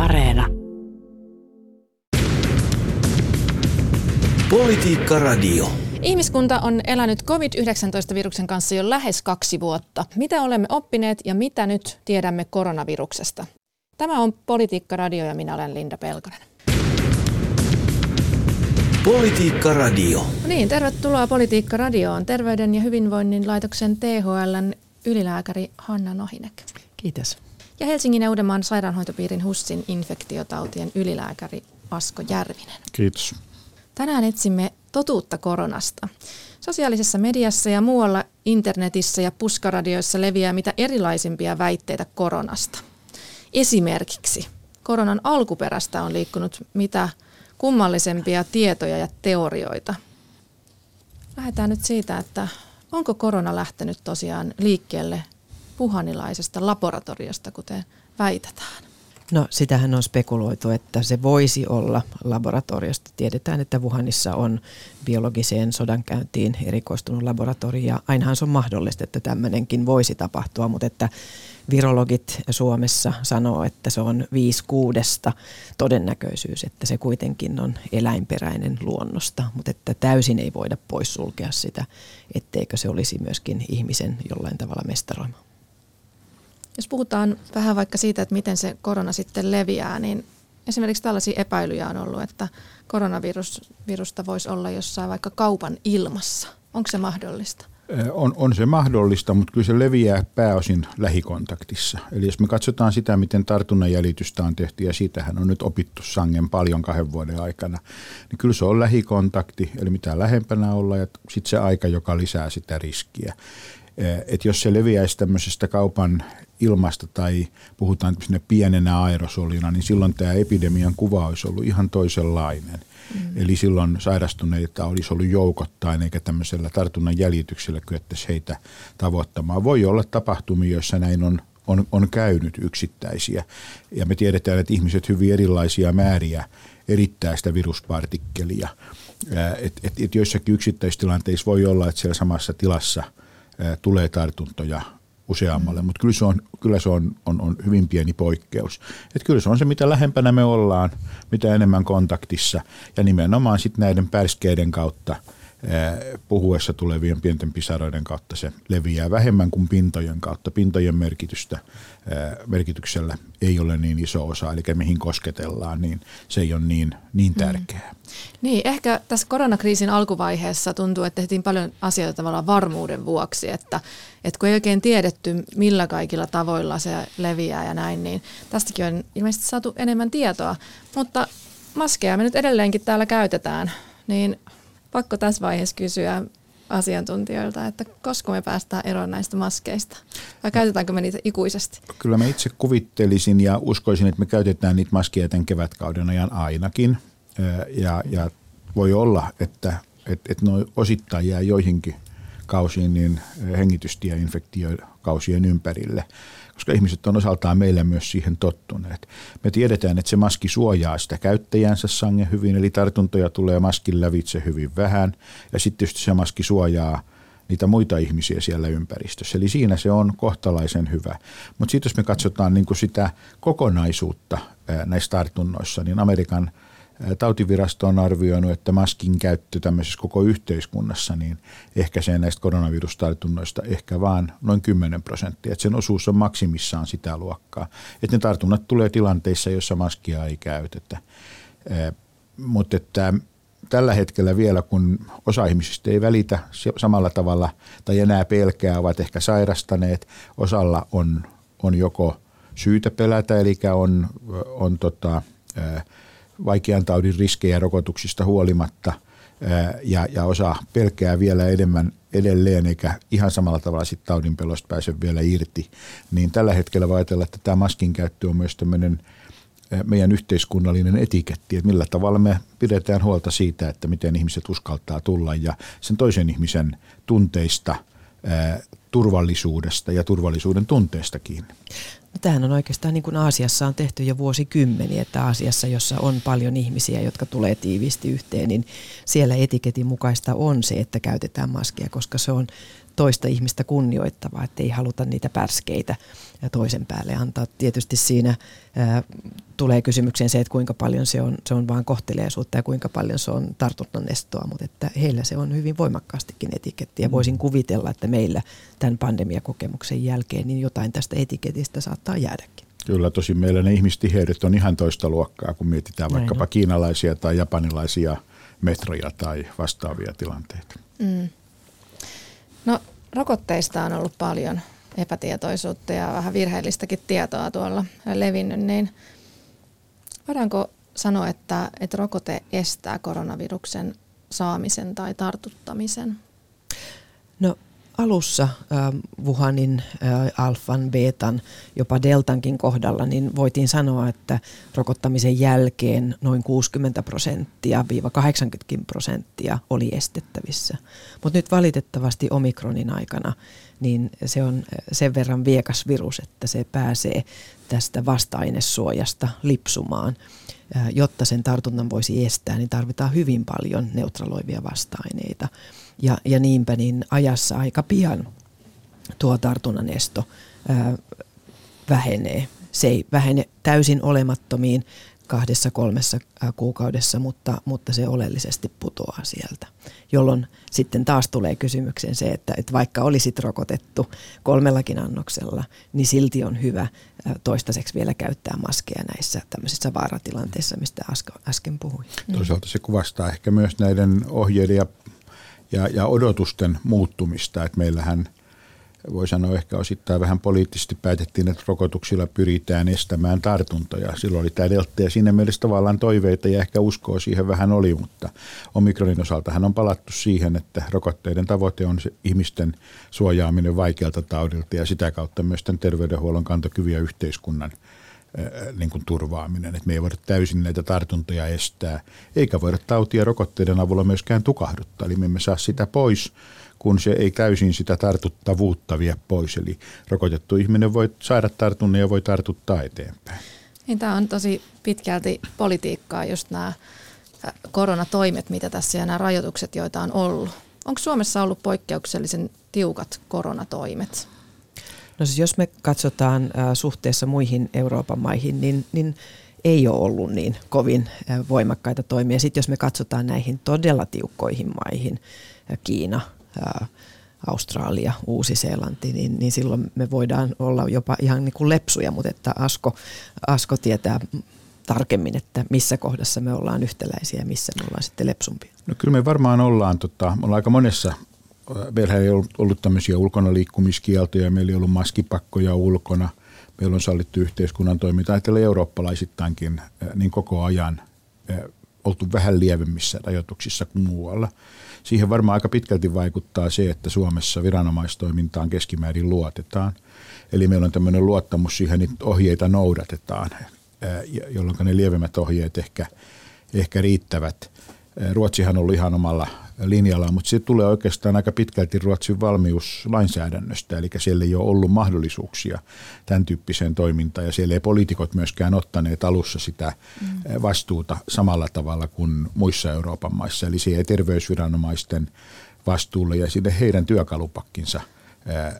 Areena. Politiikka Radio. Ihmiskunta on elänyt COVID-19-viruksen kanssa jo lähes kaksi vuotta. Mitä olemme oppineet ja mitä nyt tiedämme koronaviruksesta? Tämä on Politiikka Radio ja minä olen Linda Pelkonen. Politiikka Radio. No niin, tervetuloa Politiikka Radioon. Terveyden ja hyvinvoinnin laitoksen THLn ylilääkäri Hanna Nohinek. Kiitos. Ja Helsingin ja Uudenmaan sairaanhoitopiirin HUSSin infektiotautien ylilääkäri Asko Järvinen. Kiitos. Tänään etsimme totuutta koronasta. Sosiaalisessa mediassa ja muualla internetissä ja puskaradioissa leviää mitä erilaisimpia väitteitä koronasta. Esimerkiksi koronan alkuperästä on liikkunut mitä kummallisempia tietoja ja teorioita. Lähdetään nyt siitä, että onko korona lähtenyt tosiaan liikkeelle puhanilaisesta laboratoriosta, kuten väitetään? No sitähän on spekuloitu, että se voisi olla laboratoriosta. Tiedetään, että Wuhanissa on biologiseen sodankäyntiin erikoistunut laboratorio ja ainahan se on mahdollista, että tämmöinenkin voisi tapahtua, mutta että virologit Suomessa sanoo, että se on 5 kuudesta todennäköisyys, että se kuitenkin on eläinperäinen luonnosta, mutta että täysin ei voida poissulkea sitä, etteikö se olisi myöskin ihmisen jollain tavalla mestaroima. Jos puhutaan vähän vaikka siitä, että miten se korona sitten leviää, niin esimerkiksi tällaisia epäilyjä on ollut, että koronavirusta voisi olla jossain vaikka kaupan ilmassa. Onko se mahdollista? On, on se mahdollista, mutta kyllä se leviää pääosin lähikontaktissa. Eli jos me katsotaan sitä, miten tartunnan jäljitystä on tehty, ja siitähän on nyt opittu sangen paljon kahden vuoden aikana, niin kyllä se on lähikontakti, eli mitä lähempänä olla, ja sitten se aika, joka lisää sitä riskiä. Että jos se leviäisi tämmöisestä kaupan ilmasta tai puhutaan pienenä aerosolina, niin silloin tämä epidemian kuva olisi ollut ihan toisenlainen. Mm. Eli silloin sairastuneita olisi ollut joukottain eikä tämmöisellä tartunnan jäljityksellä kyettäisi heitä tavoittamaan. Voi olla tapahtumia, joissa näin on, on, on käynyt yksittäisiä. Ja me tiedetään, että ihmiset hyvin erilaisia määriä erittää sitä viruspartikkelia. Et, et, et joissakin yksittäistilanteissa voi olla, että siellä samassa tilassa tulee tartuntoja useammalle, mutta kyllä se on, kyllä se on, on, on hyvin pieni poikkeus. Et kyllä se on se, mitä lähempänä me ollaan, mitä enemmän kontaktissa ja nimenomaan sitten näiden pärskeiden kautta – puhuessa tulevien pienten pisaroiden kautta se leviää vähemmän kuin pintojen kautta. Pintojen merkitystä, merkityksellä ei ole niin iso osa, eli mihin kosketellaan, niin se ei ole niin, niin mm. tärkeää. Mm. Niin, ehkä tässä koronakriisin alkuvaiheessa tuntuu, että tehtiin paljon asioita tavallaan varmuuden vuoksi, että, että kun ei oikein tiedetty, millä kaikilla tavoilla se leviää ja näin, niin tästäkin on ilmeisesti saatu enemmän tietoa. Mutta maskeja me nyt edelleenkin täällä käytetään, niin pakko tässä vaiheessa kysyä asiantuntijoilta, että koska me päästään eroon näistä maskeista? Vai käytetäänkö me niitä ikuisesti? Kyllä mä itse kuvittelisin ja uskoisin, että me käytetään niitä maskeja tämän kevätkauden ajan ainakin. Ja, ja voi olla, että et, et noin osittain jää joihinkin kausiin niin hengitystieinfektiokausien ympärille koska ihmiset on osaltaan meillä myös siihen tottuneet. Me tiedetään, että se maski suojaa sitä käyttäjänsä sangen hyvin, eli tartuntoja tulee maskin lävitse hyvin vähän, ja sitten tietysti se maski suojaa niitä muita ihmisiä siellä ympäristössä. Eli siinä se on kohtalaisen hyvä. Mutta sitten jos me katsotaan niin sitä kokonaisuutta näissä tartunnoissa, niin Amerikan – Tautivirasto on arvioinut, että maskin käyttö tämmöisessä koko yhteiskunnassa niin ehkäisee näistä koronavirustartunnoista ehkä vaan noin 10 prosenttia. Että sen osuus on maksimissaan sitä luokkaa. Että ne tartunnat tulee tilanteissa, joissa maskia ei käytetä. Mutta että tällä hetkellä vielä, kun osa ihmisistä ei välitä samalla tavalla tai enää pelkää, ovat ehkä sairastaneet, osalla on, on joko syytä pelätä, eli on, on tota, vaikean taudin riskejä rokotuksista huolimatta ja, ja osa pelkää vielä enemmän edelleen eikä ihan samalla tavalla sitten taudin pelosta pääse vielä irti, niin tällä hetkellä voi ajatella, että tämä maskin käyttö on myös tämmöinen meidän yhteiskunnallinen etiketti, että millä tavalla me pidetään huolta siitä, että miten ihmiset uskaltaa tulla ja sen toisen ihmisen tunteista, turvallisuudesta ja turvallisuuden tunteesta kiinni. No, tämähän on oikeastaan niin kuin Aasiassa on tehty jo vuosikymmeniä, että Aasiassa, jossa on paljon ihmisiä, jotka tulee tiiviisti yhteen, niin siellä etiketin mukaista on se, että käytetään maskia, koska se on toista ihmistä kunnioittavaa, että ei haluta niitä pärskeitä ja toisen päälle antaa. Tietysti siinä ää, tulee kysymykseen se, että kuinka paljon se on, se on vaan kohteliaisuutta ja kuinka paljon se on tartunnan estoa, mutta että heillä se on hyvin voimakkaastikin etiketti ja mm. voisin kuvitella, että meillä tämän pandemiakokemuksen jälkeen niin jotain tästä etiketistä saattaa jäädäkin. Kyllä, tosi meillä ne ihmistiheydet on ihan toista luokkaa, kun mietitään Näin vaikkapa on. kiinalaisia tai japanilaisia metroja tai vastaavia tilanteita. Mm. No rokotteista on ollut paljon epätietoisuutta ja vähän virheellistäkin tietoa tuolla levinnyt, niin voidaanko sanoa, että, että rokote estää koronaviruksen saamisen tai tartuttamisen? No alussa Wuhanin, alfan, betan, jopa deltankin kohdalla, niin voitiin sanoa, että rokottamisen jälkeen noin 60 prosenttia, viiva 80 prosenttia oli estettävissä. Mutta nyt valitettavasti omikronin aikana niin se on sen verran viekas virus, että se pääsee tästä vasta-ainesuojasta lipsumaan. Jotta sen tartunnan voisi estää, niin tarvitaan hyvin paljon neutraloivia vasta-aineita. Ja, ja niinpä niin ajassa aika pian tuo tartunnan esto ää, vähenee. Se ei vähene täysin olemattomiin kahdessa kolmessa kuukaudessa, mutta, mutta se oleellisesti putoaa sieltä. Jolloin sitten taas tulee kysymykseen se, että, että vaikka olisit rokotettu kolmellakin annoksella, niin silti on hyvä toistaiseksi vielä käyttää maskeja näissä tämmöisissä vaaratilanteissa, mistä äsken puhuin. Toisaalta se kuvastaa ehkä myös näiden ohjeiden ja ja, ja odotusten muuttumista. Että meillähän voi sanoa ehkä osittain vähän poliittisesti päätettiin, että rokotuksilla pyritään estämään tartuntoja. Silloin oli tämä delta ja siinä mielessä tavallaan toiveita ja ehkä uskoa siihen vähän oli, mutta omikronin osaltahan on palattu siihen, että rokotteiden tavoite on se ihmisten suojaaminen vaikealta taudilta ja sitä kautta myös tämän terveydenhuollon kantokyvyn ja yhteiskunnan niin kuin turvaaminen. Että me ei voida täysin näitä tartuntoja estää, eikä voida tautia rokotteiden avulla myöskään tukahduttaa. Eli me emme saa sitä pois, kun se ei täysin sitä tartuttavuutta vie pois. Eli rokotettu ihminen voi saada tartunnan ja voi tartuttaa eteenpäin. Niin, tämä on tosi pitkälti politiikkaa, just nämä koronatoimet, mitä tässä ja nämä rajoitukset, joita on ollut. Onko Suomessa ollut poikkeuksellisen tiukat koronatoimet? No siis jos me katsotaan äh, suhteessa muihin Euroopan maihin, niin, niin ei ole ollut niin kovin äh, voimakkaita toimia. Sitten jos me katsotaan näihin todella tiukkoihin maihin, äh, Kiina, Australia, Uusi-Seelanti, niin, niin silloin me voidaan olla jopa ihan niin kuin lepsuja, mutta että Asko, Asko tietää tarkemmin, että missä kohdassa me ollaan yhtäläisiä ja missä me ollaan sitten lepsumpia. No kyllä me varmaan ollaan, tota, me ollaan aika monessa meillä ei ollut, ollut tämmöisiä ulkona liikkumiskieltoja, meillä ei ollut maskipakkoja ulkona, meillä on sallittu yhteiskunnan toiminta, ajatellen eurooppalaisittainkin niin koko ajan oltu vähän lievemmissä rajoituksissa kuin muualla. Siihen varmaan aika pitkälti vaikuttaa se, että Suomessa viranomaistoimintaan keskimäärin luotetaan. Eli meillä on tämmöinen luottamus siihen, että ohjeita noudatetaan, jolloin ne lievemmät ohjeet ehkä, ehkä riittävät. Ruotsihan on ollut ihan omalla linjalla, mutta se tulee oikeastaan aika pitkälti Ruotsin valmiuslainsäädännöstä, eli siellä ei ole ollut mahdollisuuksia tämän tyyppiseen toimintaan, ja siellä ei poliitikot myöskään ottaneet alussa sitä mm. vastuuta samalla tavalla kuin muissa Euroopan maissa, eli siihen terveysviranomaisten vastuulle ja sinne heidän työkalupakkinsa –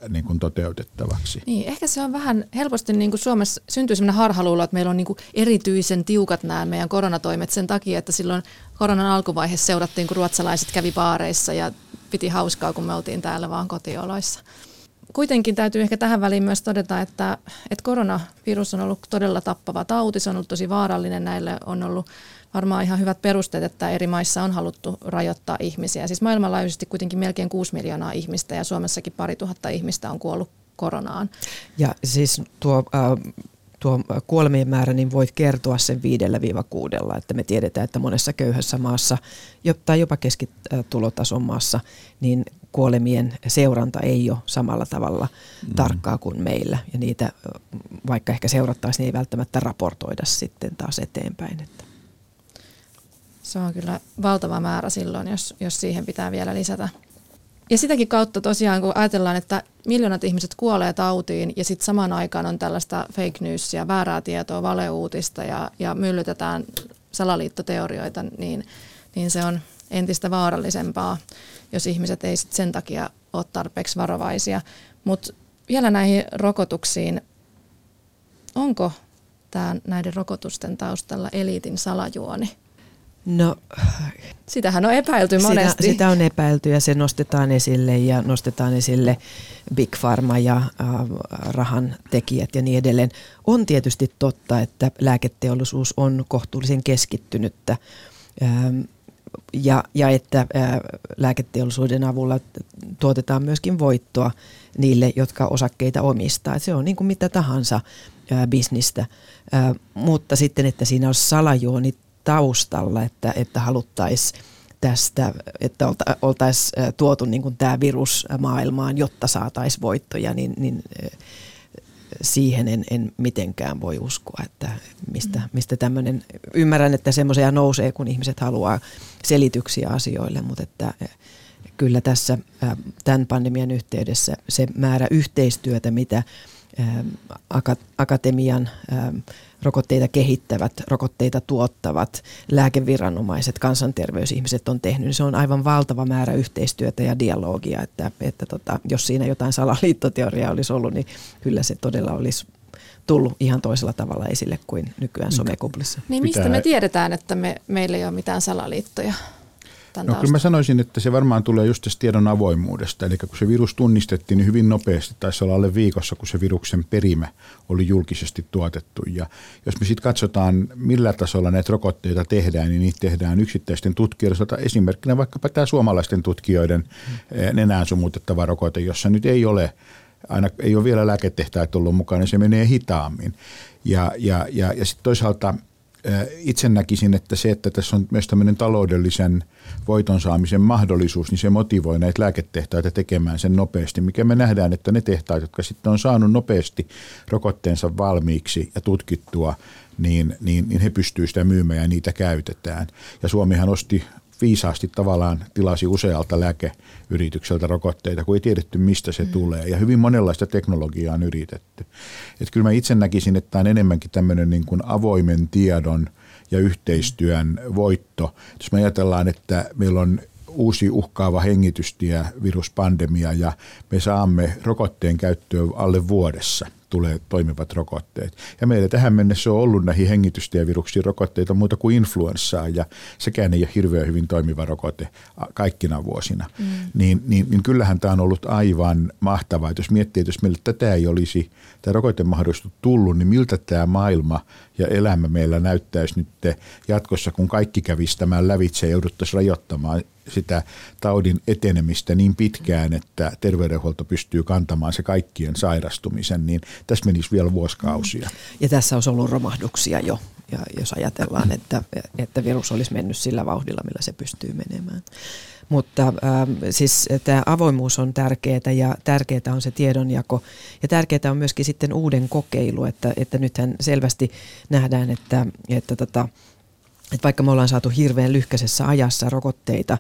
niin kuin toteutettavaksi. Niin, ehkä se on vähän helposti niin kuin Suomessa syntyy sellainen harhaluulo, että meillä on niin kuin erityisen tiukat nämä meidän koronatoimet sen takia, että silloin koronan alkuvaiheessa seurattiin, kun ruotsalaiset kävi baareissa ja piti hauskaa, kun me oltiin täällä vaan kotioloissa. Kuitenkin täytyy ehkä tähän väliin myös todeta, että, että koronavirus on ollut todella tappava tauti, se on ollut tosi vaarallinen, näille on ollut varmaan ihan hyvät perusteet, että eri maissa on haluttu rajoittaa ihmisiä. Siis maailmanlaajuisesti kuitenkin melkein 6 miljoonaa ihmistä ja Suomessakin pari tuhatta ihmistä on kuollut koronaan. Ja siis tuo äh, tuo kuolemien määrä, niin voit kertoa sen viidellä viiva kuudella, että me tiedetään, että monessa köyhässä maassa tai jopa keskitulotason maassa, niin kuolemien seuranta ei ole samalla tavalla mm. tarkkaa kuin meillä. Ja niitä, vaikka ehkä seurattaisiin, niin ei välttämättä raportoida sitten taas eteenpäin. Että. Se on kyllä valtava määrä silloin, jos, jos siihen pitää vielä lisätä. Ja sitäkin kautta tosiaan, kun ajatellaan, että miljoonat ihmiset kuolee tautiin ja sitten samaan aikaan on tällaista fake newsia, väärää tietoa, valeuutista ja, ja myllytetään salaliittoteorioita, niin, niin se on entistä vaarallisempaa, jos ihmiset ei sit sen takia ole tarpeeksi varovaisia. Mutta vielä näihin rokotuksiin, onko tämä näiden rokotusten taustalla eliitin salajuoni? No, Sitähän on epäilty monesti. Sitä, sitä on epäilty ja se nostetaan esille ja nostetaan esille Big Pharma ja äh, rahan tekijät ja niin edelleen. On tietysti totta, että lääketeollisuus on kohtuullisen keskittynyttä ähm, ja, ja että äh, lääketeollisuuden avulla tuotetaan myöskin voittoa niille, jotka osakkeita omistaa. Se on niin kuin mitä tahansa äh, bisnistä, äh, mutta sitten, että siinä on salajuoni taustalla, että, että haluttaisiin tästä, että oltaisiin tuotu niin kuin tämä virus maailmaan, jotta saataisiin voittoja, niin, niin siihen en, en mitenkään voi uskoa, että mistä, mm. mistä tämmöinen, ymmärrän, että semmoisia nousee, kun ihmiset haluaa selityksiä asioille, mutta että kyllä tässä tämän pandemian yhteydessä se määrä yhteistyötä, mitä akatemian rokotteita kehittävät, rokotteita tuottavat, lääkeviranomaiset, kansanterveysihmiset on tehnyt, niin se on aivan valtava määrä yhteistyötä ja dialogia, että, että tota, jos siinä jotain salaliittoteoriaa olisi ollut, niin kyllä se todella olisi tullut ihan toisella tavalla esille kuin nykyään somekuplissa. Niin mistä me tiedetään, että me, meillä ei ole mitään salaliittoja? Tämän No kyllä mä sanoisin, että se varmaan tulee just tästä tiedon avoimuudesta. Eli kun se virus tunnistettiin, niin hyvin nopeasti, taisi olla alle viikossa, kun se viruksen perimä oli julkisesti tuotettu. Ja jos me sitten katsotaan, millä tasolla näitä rokotteita tehdään, niin niitä tehdään yksittäisten tutkijoiden Esimerkkinä vaikkapa tämä suomalaisten tutkijoiden mm. nenään sumutettava rokote, jossa nyt ei ole aina ei ole vielä lääketehtäät ollut mukana, niin se menee hitaammin. Ja, ja, ja, ja sitten toisaalta – itse näkisin, että se, että tässä on myös tämmöinen taloudellisen voiton saamisen mahdollisuus, niin se motivoi näitä lääketehtaita tekemään sen nopeasti, mikä me nähdään, että ne tehtaat, jotka sitten on saanut nopeasti rokotteensa valmiiksi ja tutkittua, niin, niin, niin he pystyvät sitä myymään ja niitä käytetään. Ja Suomihan osti viisaasti tavallaan tilasi usealta lääkeyritykseltä rokotteita, kun ei tiedetty, mistä se mm. tulee. Ja hyvin monenlaista teknologiaa on yritetty. Et kyllä mä itse näkisin, että tämä on enemmänkin tämmöinen niin kuin avoimen tiedon ja yhteistyön voitto. Jos me ajatellaan, että meillä on uusi uhkaava hengitystie, viruspandemia ja me saamme rokotteen käyttöön alle vuodessa – tulee toimivat rokotteet. Ja meillä tähän mennessä on ollut näihin hengitystieviruksiin rokotteita muuta kuin influenssaa ja sekään ei ole hirveän hyvin toimiva rokote kaikkina vuosina. Mm. Niin, niin, niin kyllähän tämä on ollut aivan mahtavaa. Että jos miettii, että jos meillä tätä ei olisi, tämä rokote mahdollisesti tullut, niin miltä tämä maailma ja elämä meillä näyttäisi nyt jatkossa, kun kaikki kävisi tämän lävitse ja jouduttaisiin rajoittamaan sitä taudin etenemistä niin pitkään, että terveydenhuolto pystyy kantamaan se kaikkien sairastumisen, niin tässä menisi vielä vuosikausia. Ja tässä olisi ollut romahduksia jo, ja jos ajatellaan, että, että virus olisi mennyt sillä vauhdilla, millä se pystyy menemään. Mutta äh, siis tämä avoimuus on tärkeää ja tärkeää on se tiedonjako ja tärkeää on myöskin sitten uuden kokeilu, että, että nythän selvästi nähdään, että, että tota, että vaikka me ollaan saatu hirveän lyhkäisessä ajassa rokotteita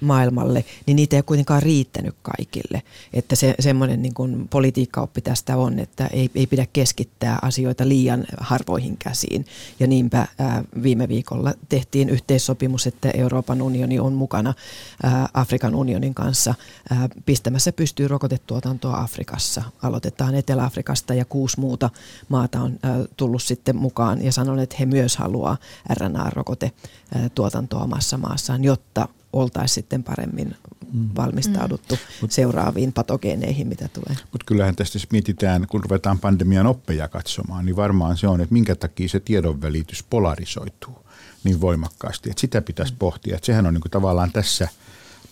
maailmalle, niin niitä ei kuitenkaan riittänyt kaikille. Että se, semmoinen niin kuin politiikkaoppi tästä on, että ei, ei pidä keskittää asioita liian harvoihin käsiin. Ja niinpä ää, viime viikolla tehtiin yhteissopimus, että Euroopan unioni on mukana ää, Afrikan unionin kanssa ää, pistämässä pystyy rokotetuotantoa Afrikassa. Aloitetaan Etelä-Afrikasta ja kuusi muuta maata on ää, tullut sitten mukaan ja sanon, että he myös haluaa RNA-rokotetuotantoa omassa maassaan, jotta oltaisiin sitten paremmin mm. valmistauduttu mm. seuraaviin patogeeneihin, mitä tulee. Mutta kyllähän tästä mietitään, kun ruvetaan pandemian oppeja katsomaan, niin varmaan se on, että minkä takia se tiedonvälitys polarisoituu niin voimakkaasti. Että sitä pitäisi mm. pohtia. Että sehän on niin kuin tavallaan tässä –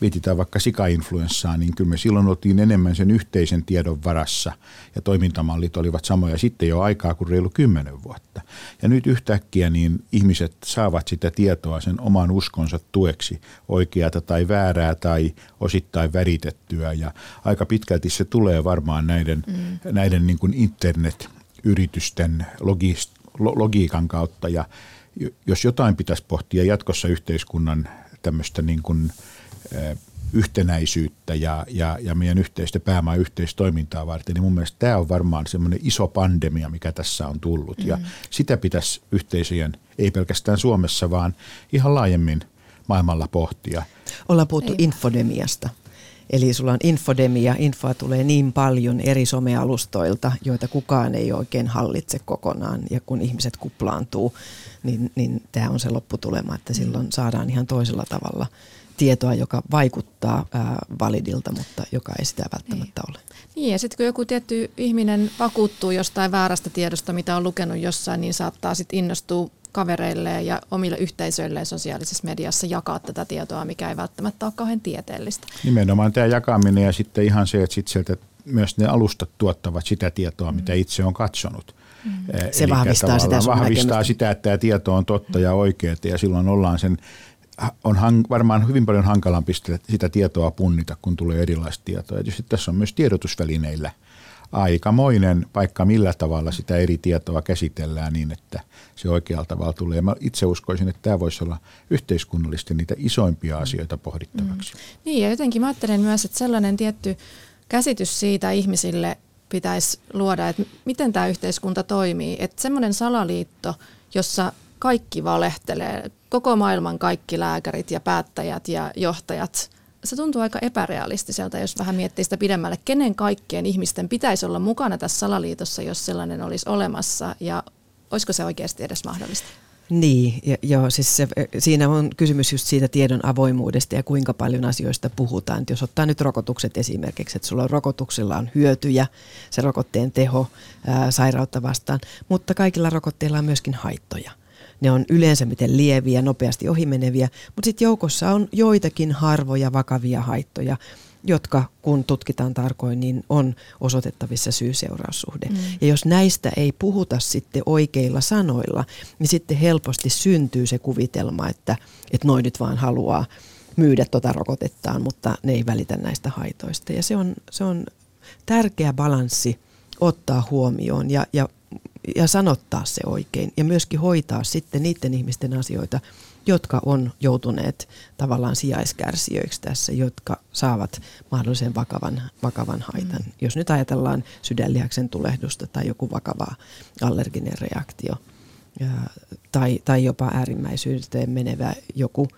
mietitään vaikka sikainfluenssaa, niin kyllä me silloin oltiin enemmän sen yhteisen tiedon varassa ja toimintamallit olivat samoja sitten jo aikaa kuin reilu kymmenen vuotta. Ja nyt yhtäkkiä niin ihmiset saavat sitä tietoa sen oman uskonsa tueksi, oikeata tai väärää tai osittain väritettyä ja aika pitkälti se tulee varmaan näiden, mm. näiden niin kuin internet-yritysten logiikan kautta ja jos jotain pitäisi pohtia jatkossa yhteiskunnan tämmöistä niin kuin – yhtenäisyyttä ja, ja, ja meidän yhteistä pääomaa yhteistoimintaa varten, niin mun mielestä tämä on varmaan semmoinen iso pandemia, mikä tässä on tullut. Mm. Ja sitä pitäisi yhteisöjen, ei pelkästään Suomessa, vaan ihan laajemmin maailmalla pohtia. Ollaan puhuttu Ei. infodemiasta. Eli sulla on infodemia, infoa tulee niin paljon eri somealustoilta, joita kukaan ei oikein hallitse kokonaan. Ja kun ihmiset kuplaantuu, niin, niin tämä on se lopputulema, että silloin saadaan ihan toisella tavalla tietoa, joka vaikuttaa ää, validilta, mutta joka ei sitä välttämättä niin. ole. Niin, ja sitten kun joku tietty ihminen vakuuttuu jostain väärästä tiedosta, mitä on lukenut jossain, niin saattaa sitten innostua kavereille ja omille yhteisöille sosiaalisessa mediassa jakaa tätä tietoa, mikä ei välttämättä ole kauhean tieteellistä. Nimenomaan tämä jakaminen ja sitten ihan se, että sit sieltä myös ne alustat tuottavat sitä tietoa, mm. mitä itse on katsonut. Mm. Se Eli vahvistaa sitä vahvistaa sitä, että tämä tieto on totta ja oikeaa ja silloin ollaan sen on hang, varmaan hyvin paljon hankalampi sitä tietoa punnita, kun tulee erilaista tietoa. Ja tietysti tässä on myös tiedotusvälineillä aikamoinen paikka, millä tavalla sitä eri tietoa käsitellään niin, että se oikealla tavalla tulee. Mä itse uskoisin, että tämä voisi olla yhteiskunnallisesti niitä isoimpia asioita pohdittavaksi. Mm. Niin ja jotenkin mä ajattelen myös, että sellainen tietty käsitys siitä ihmisille pitäisi luoda, että miten tämä yhteiskunta toimii. Että semmoinen salaliitto, jossa kaikki valehtelee, koko maailman kaikki lääkärit ja päättäjät ja johtajat. Se tuntuu aika epärealistiselta, jos vähän miettii sitä pidemmälle. Kenen kaikkien ihmisten pitäisi olla mukana tässä salaliitossa, jos sellainen olisi olemassa ja olisiko se oikeasti edes mahdollista? Niin, ja, joo, siis se, siinä on kysymys just siitä tiedon avoimuudesta ja kuinka paljon asioista puhutaan. Et jos ottaa nyt rokotukset esimerkiksi, että sulla on rokotuksilla on hyötyjä, se rokotteen teho ää, sairautta vastaan, mutta kaikilla rokotteilla on myöskin haittoja. Ne on yleensä miten lieviä, nopeasti ohimeneviä, mutta sitten joukossa on joitakin harvoja vakavia haittoja, jotka kun tutkitaan tarkoin, niin on osoitettavissa syy-seuraussuhde. Mm. Ja jos näistä ei puhuta sitten oikeilla sanoilla, niin sitten helposti syntyy se kuvitelma, että, että noin nyt vaan haluaa myydä tuota rokotettaan, mutta ne ei välitä näistä haitoista. Ja se on, se on tärkeä balanssi ottaa huomioon ja, ja ja sanottaa se oikein ja myöskin hoitaa sitten niiden ihmisten asioita, jotka on joutuneet tavallaan sijaiskärsijöiksi tässä, jotka saavat mahdollisen vakavan, vakavan haitan. Mm. Jos nyt ajatellaan sydänlihaksen tulehdusta tai joku vakava allerginen reaktio tai, tai jopa äärimmäisyyteen menevä joku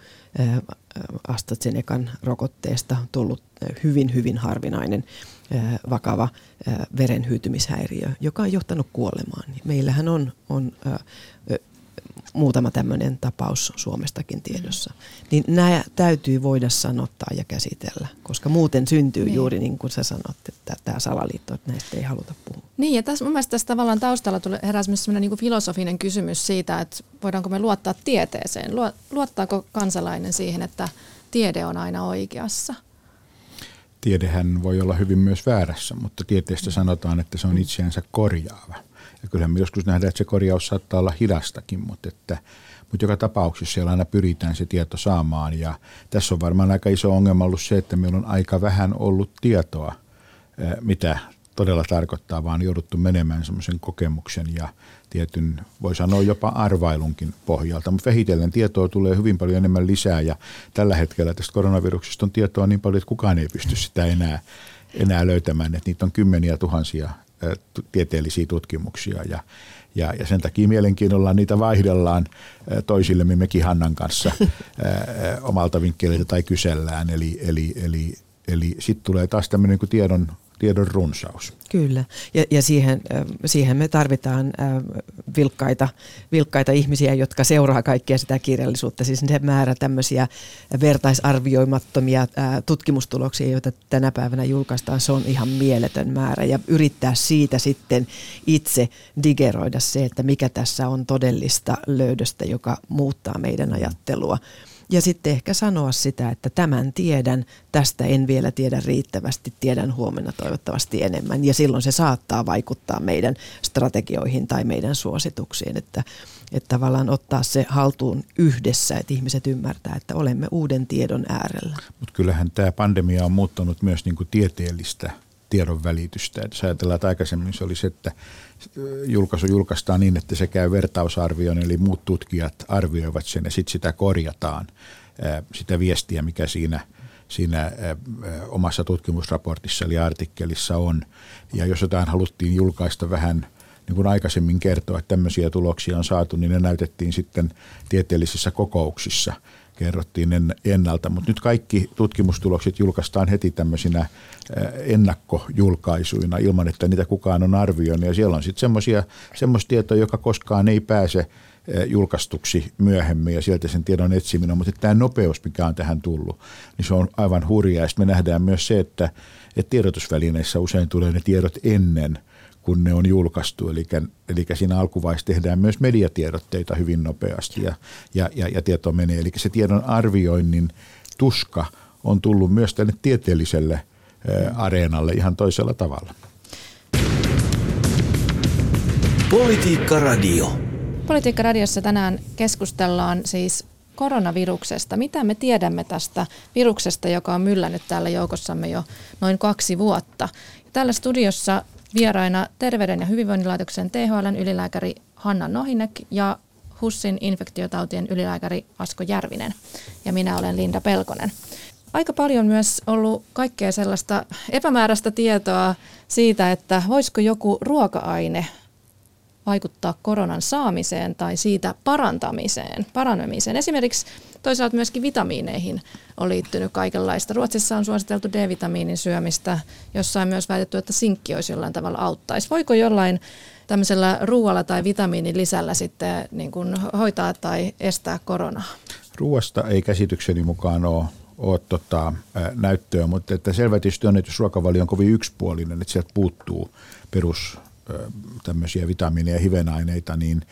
AstraZenecan rokotteesta tullut hyvin, hyvin harvinainen vakava verenhyytymishäiriö, joka on johtanut kuolemaan. Meillähän on, on muutama tämmöinen tapaus Suomestakin tiedossa. Niin nämä täytyy voida sanottaa ja käsitellä, koska muuten syntyy niin. juuri niin kuin sä sanot, että tämä salaliitto, että näistä ei haluta puhua. Niin ja tässä mun mielestä tässä tavallaan taustalla tulee heräsi myös sellainen niin filosofinen kysymys siitä, että voidaanko me luottaa tieteeseen. Luottaako kansalainen siihen, että tiede on aina oikeassa? Tiedehän voi olla hyvin myös väärässä, mutta tieteestä sanotaan, että se on itseänsä korjaava. Ja kyllähän me joskus nähdään, että se korjaus saattaa olla hidastakin, mutta, että, mutta joka tapauksessa siellä aina pyritään se tieto saamaan. Ja tässä on varmaan aika iso ongelma ollut se, että meillä on aika vähän ollut tietoa, mitä todella tarkoittaa, vaan jouduttu menemään semmoisen kokemuksen ja tietyn, voi sanoa jopa arvailunkin pohjalta. Mutta vähitellen tietoa tulee hyvin paljon enemmän lisää ja tällä hetkellä tästä koronaviruksesta on tietoa niin paljon, että kukaan ei pysty sitä enää, enää löytämään. Että niitä on kymmeniä tuhansia tieteellisiä tutkimuksia ja, ja, ja sen takia mielenkiinnolla niitä vaihdellaan toisillemme mekin Hannan kanssa omalta vinkkeliltä tai kysellään. Eli, eli, eli, eli sitten tulee taas tämmöinen niin tiedon tiedon runsaus. Kyllä, ja, ja siihen, siihen me tarvitaan vilkkaita, vilkkaita ihmisiä, jotka seuraa kaikkea sitä kirjallisuutta. Siis se määrä tämmöisiä vertaisarvioimattomia tutkimustuloksia, joita tänä päivänä julkaistaan, se on ihan mieletön määrä. Ja yrittää siitä sitten itse digeroida se, että mikä tässä on todellista löydöstä, joka muuttaa meidän ajattelua. Ja sitten ehkä sanoa sitä, että tämän tiedän, tästä en vielä tiedä riittävästi, tiedän huomenna toivottavasti enemmän. Ja silloin se saattaa vaikuttaa meidän strategioihin tai meidän suosituksiin, että, että tavallaan ottaa se haltuun yhdessä, että ihmiset ymmärtää, että olemme uuden tiedon äärellä. Mutta kyllähän tämä pandemia on muuttanut myös niin kuin tieteellistä tiedon välitystä. Että ajatellaan, että aikaisemmin se oli se, että julkaisu julkaistaan niin, että se käy vertausarvioon, eli muut tutkijat arvioivat sen ja sitten sitä korjataan, sitä viestiä, mikä siinä, siinä omassa tutkimusraportissa eli artikkelissa on. Ja jos jotain haluttiin julkaista vähän niin kuin aikaisemmin kertoa, että tämmöisiä tuloksia on saatu, niin ne näytettiin sitten tieteellisissä kokouksissa kerrottiin ennalta, mutta nyt kaikki tutkimustulokset julkaistaan heti tämmöisinä ennakkojulkaisuina ilman, että niitä kukaan on arvioinut. Ja siellä on sitten semmoista tietoa, joka koskaan ei pääse julkaistuksi myöhemmin ja sieltä sen tiedon etsiminen. Mutta tämä nopeus, mikä on tähän tullut, niin se on aivan hurjaa. Sitten me nähdään myös se, että, että tiedotusvälineissä usein tulee ne tiedot ennen kun ne on julkaistu. Eli, eli siinä alkuvaiheessa tehdään myös mediatiedotteita hyvin nopeasti ja, ja, ja, ja tieto menee. Eli se tiedon arvioinnin tuska on tullut myös tänne tieteelliselle areenalle ihan toisella tavalla. Politiikka Radio. Politiikka Radiossa tänään keskustellaan siis koronaviruksesta. Mitä me tiedämme tästä viruksesta, joka on myllännyt täällä joukossamme jo noin kaksi vuotta? Täällä studiossa vieraina Terveyden ja hyvinvoinnin laitoksen THLn ylilääkäri Hanna Nohinek ja HUSSin infektiotautien ylilääkäri Asko Järvinen. Ja minä olen Linda Pelkonen. Aika paljon myös ollut kaikkea sellaista epämääräistä tietoa siitä, että voisiko joku ruoka-aine vaikuttaa koronan saamiseen tai siitä parantamiseen, paranemiseen. Esimerkiksi toisaalta myöskin vitamiineihin on liittynyt kaikenlaista. Ruotsissa on suositeltu D-vitamiinin syömistä, jossa on myös väitetty, että sinkki olisi jollain tavalla auttaisi. Voiko jollain tämmöisellä ruoalla tai vitamiinin lisällä sitten niin kuin hoitaa tai estää koronaa? Ruoasta ei käsitykseni mukaan ole ole tota, näyttöä, mutta että selvä tietysti on, että jos ruokavalio on kovin yksipuolinen, että sieltä puuttuu perus tämmöisiä vitamiineja ja hivenaineita, niin,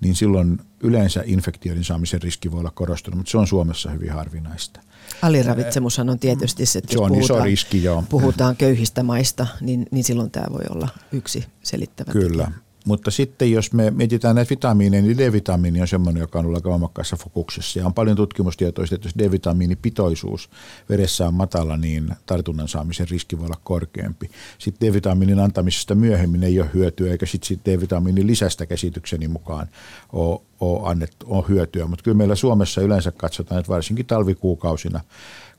niin silloin yleensä infektioiden saamisen riski voi olla korostunut, mutta se on Suomessa hyvin harvinaista. Aliravitsemushan on tietysti se, että se on puhutaan, iso riski, joo. puhutaan köyhistä maista, niin, niin silloin tämä voi olla yksi selittävä Kyllä. Tekijä. Mutta sitten jos me mietitään näitä vitamiineja, niin D-vitamiini on sellainen, joka on ollut aika voimakkaassa fokuksessa. Ja on paljon tutkimustietoa, että jos D-vitamiinipitoisuus veressä on matala, niin tartunnan saamisen riski voi olla korkeampi. Sitten D-vitamiinin antamisesta myöhemmin ei ole hyötyä, eikä sitten D-vitamiinin lisästä käsitykseni mukaan ole, ole, annettu, ole hyötyä. Mutta kyllä meillä Suomessa yleensä katsotaan, että varsinkin talvikuukausina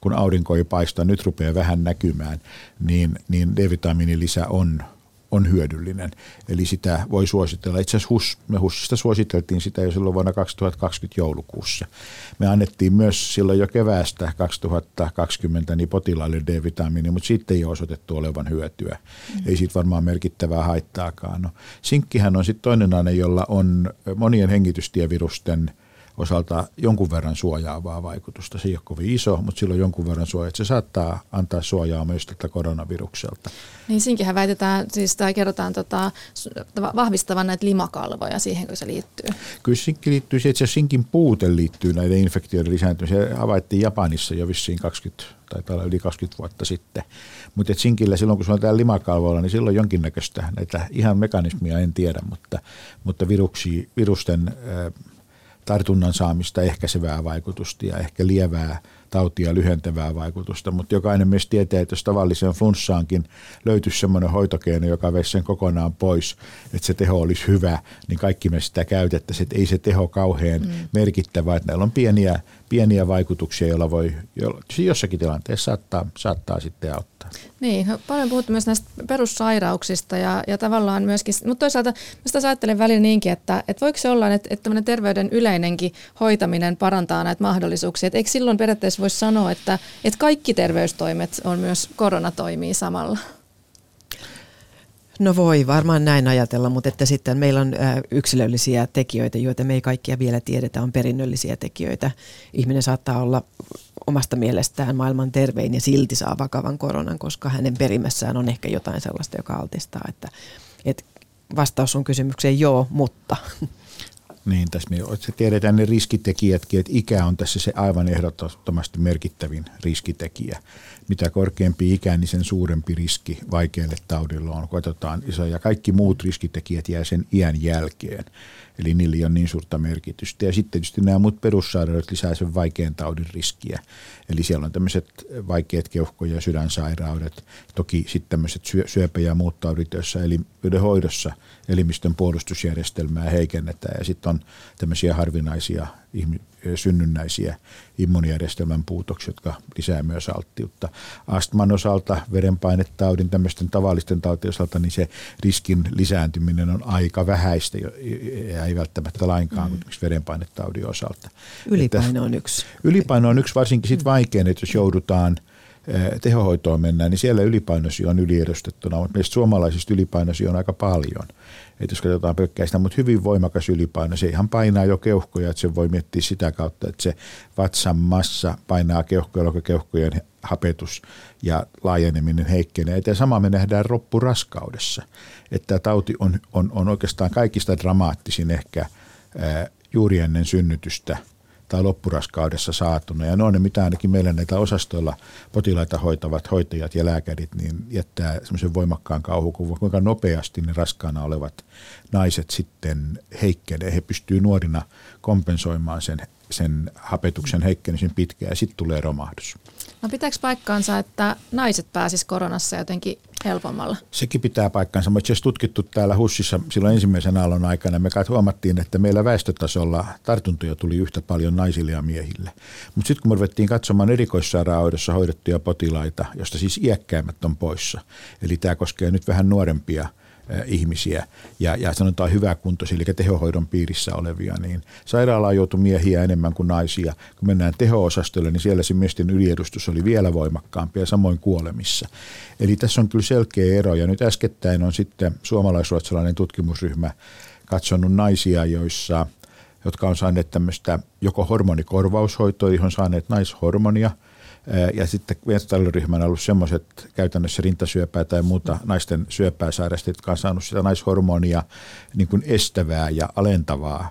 kun aurinko ei paista, nyt rupeaa vähän näkymään, niin, niin D-vitamiinin lisä on on hyödyllinen. Eli sitä voi suositella. Itse asiassa HUS, me HUSista suositeltiin sitä jo silloin vuonna 2020 joulukuussa. Me annettiin myös silloin jo keväästä 2020 niin potilaille D-vitamiini, mutta siitä ei ole osoitettu olevan hyötyä. Mm. Ei siitä varmaan merkittävää haittaakaan. No, sinkkihän on sitten toinen aine, jolla on monien hengitystievirusten – osalta jonkun verran suojaavaa vaikutusta. Se ei ole kovin iso, mutta sillä on jonkun verran suojaa, se saattaa antaa suojaa myös tältä koronavirukselta. Niin sinkinhän väitetään, siis tai kerrotaan tota, vahvistavan näitä limakalvoja, siihen kun se liittyy. Kyllä sinkki liittyy siihen, että se sinkin puute liittyy näiden infektioiden lisääntymiseen. Se havaittiin Japanissa jo vissiin 20 tai olla yli 20 vuotta sitten. Mutta sinkillä silloin, kun se on täällä limakalvoilla, niin silloin jonkinnäköistä näitä ihan mekanismia en tiedä, mutta, mutta viruksi, virusten äh, tartunnan saamista ehkäisevää vaikutusta ja ehkä lievää tautia lyhentävää vaikutusta, mutta jokainen meistä tietää, että jos tavalliseen flunssaankin löytyisi semmoinen hoitokeino, joka veisi sen kokonaan pois, että se teho olisi hyvä, niin kaikki me sitä käytettäisiin, että ei se teho kauhean mm. merkittävä, että näillä on pieniä, pieniä vaikutuksia, joilla voi joilla, jossakin tilanteessa saattaa, saattaa sitten auttaa. Niin, paljon puhuttu myös näistä perussairauksista ja, ja tavallaan myöskin, mutta toisaalta mä ajattelen välillä niinkin, että, että voiko se olla, että, että terveyden yleinenkin hoitaminen parantaa näitä mahdollisuuksia, että eikö silloin periaatteessa voisi sanoa, että, että kaikki terveystoimet on myös koronatoimia samalla? No voi varmaan näin ajatella, mutta että sitten meillä on yksilöllisiä tekijöitä, joita me ei kaikkia vielä tiedetä, on perinnöllisiä tekijöitä. Ihminen saattaa olla omasta mielestään maailman tervein ja silti saa vakavan koronan, koska hänen perimässään on ehkä jotain sellaista, joka altistaa. Että, että vastaus on kysymykseen joo, mutta. Niin, tässä me tiedetään ne riskitekijätkin, että ikä on tässä se aivan ehdottomasti merkittävin riskitekijä. Mitä korkeampi ikä, niin sen suurempi riski vaikealle taudille on. Katsotaan ja kaikki muut riskitekijät jää sen iän jälkeen. Eli niillä on niin suurta merkitystä. Ja sitten tietysti nämä muut perussairaudet lisää sen vaikean taudin riskiä. Eli siellä on tämmöiset vaikeat keuhko- ja sydänsairaudet. Toki sitten tämmöiset syöpä- ja muut taudit, joissa hoidossa elimistön puolustusjärjestelmää heikennetään. Ja sitten on tämmöisiä harvinaisia synnynnäisiä immunijärjestelmän puutoksia, jotka lisää myös alttiutta. Astman osalta, verenpainetaudin, tämmöisten tavallisten tautien osalta, niin se riskin lisääntyminen on aika vähäistä ja ei välttämättä lainkaan mm. verenpainetaudin osalta. Ylipaino on yksi. Ylipaino on yksi varsinkin sit vaikein, että jos joudutaan – tehohoitoon mennään, niin siellä ylipainosi on yliedustettuna, mutta meistä suomalaisista ylipainosi on aika paljon. Että jos katsotaan pelkkää sitä, mutta hyvin voimakas ylipaino, se ihan painaa jo keuhkoja, että se voi miettiä sitä kautta, että se vatsan massa painaa keuhkoja, keuhkojen hapetus ja laajeneminen heikkenee. Ja sama me nähdään roppuraskaudessa, että tauti on, on, on oikeastaan kaikista dramaattisin ehkä ää, juuri ennen synnytystä – tai loppuraskaudessa saatuna. Ja ne on ne, mitä ainakin meillä näitä osastoilla potilaita hoitavat hoitajat ja lääkärit, niin jättää semmoisen voimakkaan kauhukuvan, kuinka nopeasti ne raskaana olevat naiset sitten heikkenee. He pystyvät nuorina kompensoimaan sen, sen hapetuksen heikkenemisen pitkään ja sitten tulee romahdus. No pitääkö paikkaansa, että naiset pääsis koronassa jotenkin helpommalla? Sekin pitää paikkaansa. Me itse tutkittu täällä HUSissa silloin ensimmäisen aallon aikana. Me huomattiin, että meillä väestötasolla tartuntoja tuli yhtä paljon naisille ja miehille. Mutta sitten kun me ruvettiin katsomaan erikoissairaanhoidossa hoidettuja potilaita, josta siis iäkkäimmät on poissa, eli tämä koskee nyt vähän nuorempia – ihmisiä ja, ja sanotaan hyväkuntoisia, eli tehohoidon piirissä olevia, niin sairaalaan joutui miehiä enemmän kuin naisia. Kun mennään teho-osastolle, niin siellä se miesten yliedustus oli vielä voimakkaampi ja samoin kuolemissa. Eli tässä on kyllä selkeä ero ja nyt äskettäin on sitten suomalaisruotsalainen tutkimusryhmä katsonut naisia, joissa jotka on saaneet tämmöistä joko hormonikorvaushoitoa, johon saaneet naishormonia – ja sitten vertailuryhmän on ollut semmoiset käytännössä rintasyöpää tai muuta naisten syöpää sairastajat, jotka on saanut sitä naishormonia niin kuin estävää ja alentavaa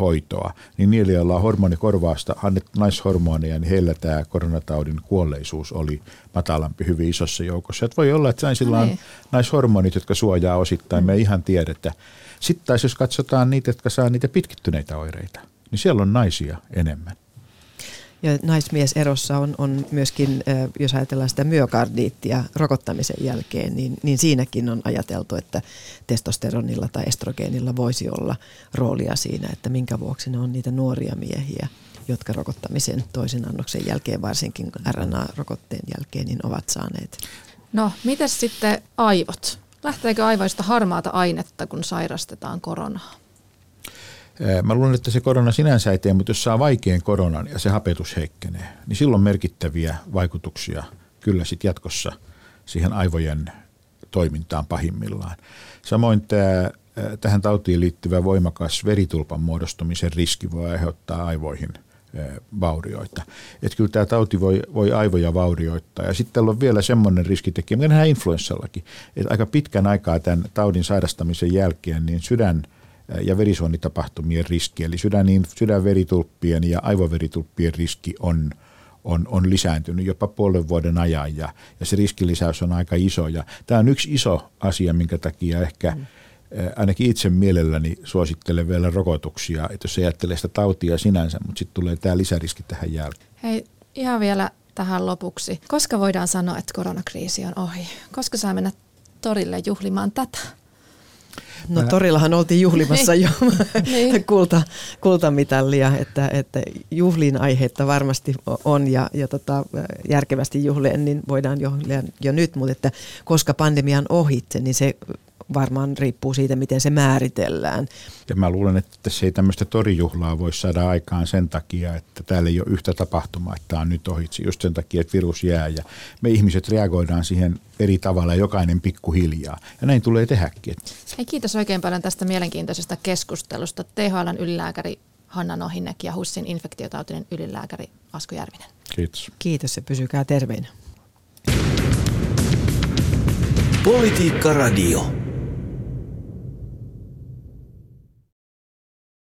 hoitoa, niin niillä, joilla on hormonikorvausta annettu naishormoneja, niin heillä tämä koronataudin kuolleisuus oli matalampi hyvin isossa joukossa. Että voi olla, että naisilla on no niin. naishormonit, jotka suojaa osittain, me ei ihan tiedetä. Sitten taas jos katsotaan niitä, jotka saa niitä pitkittyneitä oireita, niin siellä on naisia enemmän. Ja naismieserossa on, on myöskin, jos ajatellaan sitä myokardiittia rokottamisen jälkeen, niin, niin siinäkin on ajateltu, että testosteronilla tai estrogeenilla voisi olla roolia siinä, että minkä vuoksi ne on niitä nuoria miehiä, jotka rokottamisen toisen annoksen jälkeen, varsinkin RNA-rokotteen jälkeen, niin ovat saaneet. No, mitäs sitten aivot? Lähteekö aivoista harmaata ainetta, kun sairastetaan koronaa? Mä luulen, että se korona sinänsä ei tee, mutta jos saa vaikean koronan ja se hapetus heikkenee, niin silloin merkittäviä vaikutuksia kyllä sitten jatkossa siihen aivojen toimintaan pahimmillaan. Samoin tämä, tähän tautiin liittyvä voimakas veritulpan muodostumisen riski voi aiheuttaa aivoihin vaurioita. Että kyllä tämä tauti voi, voi aivoja vaurioittaa. Ja sitten on vielä semmoinen riskitekijä, mikä nähdään influenssallakin, että aika pitkän aikaa tämän taudin sairastamisen jälkeen niin sydän – ja verisuonitapahtumien riski, eli sydänin, sydänveritulppien ja aivoveritulppien riski on, on, on lisääntynyt jopa puolen vuoden ajan ja, ja se riskilisäys on aika iso. Ja tämä on yksi iso asia, minkä takia ehkä mm. ainakin itse mielelläni suosittelen vielä rokotuksia, että jos ajattelee sitä tautia sinänsä, mutta sitten tulee tämä lisäriski tähän jälkeen. Hei, ihan vielä tähän lopuksi. Koska voidaan sanoa, että koronakriisi on ohi? Koska saa mennä torille juhlimaan tätä? No torillahan oltiin juhlimassa niin. jo niin. kulta, kultamitalia, että, että juhliin aiheetta varmasti on ja, ja tota, järkevästi juhlien, niin voidaan juhlia jo nyt, mutta että koska pandemian ohitse, niin se varmaan riippuu siitä, miten se määritellään. Ja mä luulen, että tässä ei tämmöistä torijuhlaa voi saada aikaan sen takia, että täällä ei ole yhtä tapahtumaa, että tämä on nyt ohitse. Just sen takia, että virus jää ja me ihmiset reagoidaan siihen eri tavalla, jokainen pikkuhiljaa. Ja näin tulee tehdäkin. Hei, kiitos oikein paljon tästä mielenkiintoisesta keskustelusta. THLn ylilääkäri Hanna Nohinek ja HUSSin infektiotautinen ylilääkäri Asko Järvinen. Kiitos. Kiitos ja pysykää terveinä. Politiikka Radio.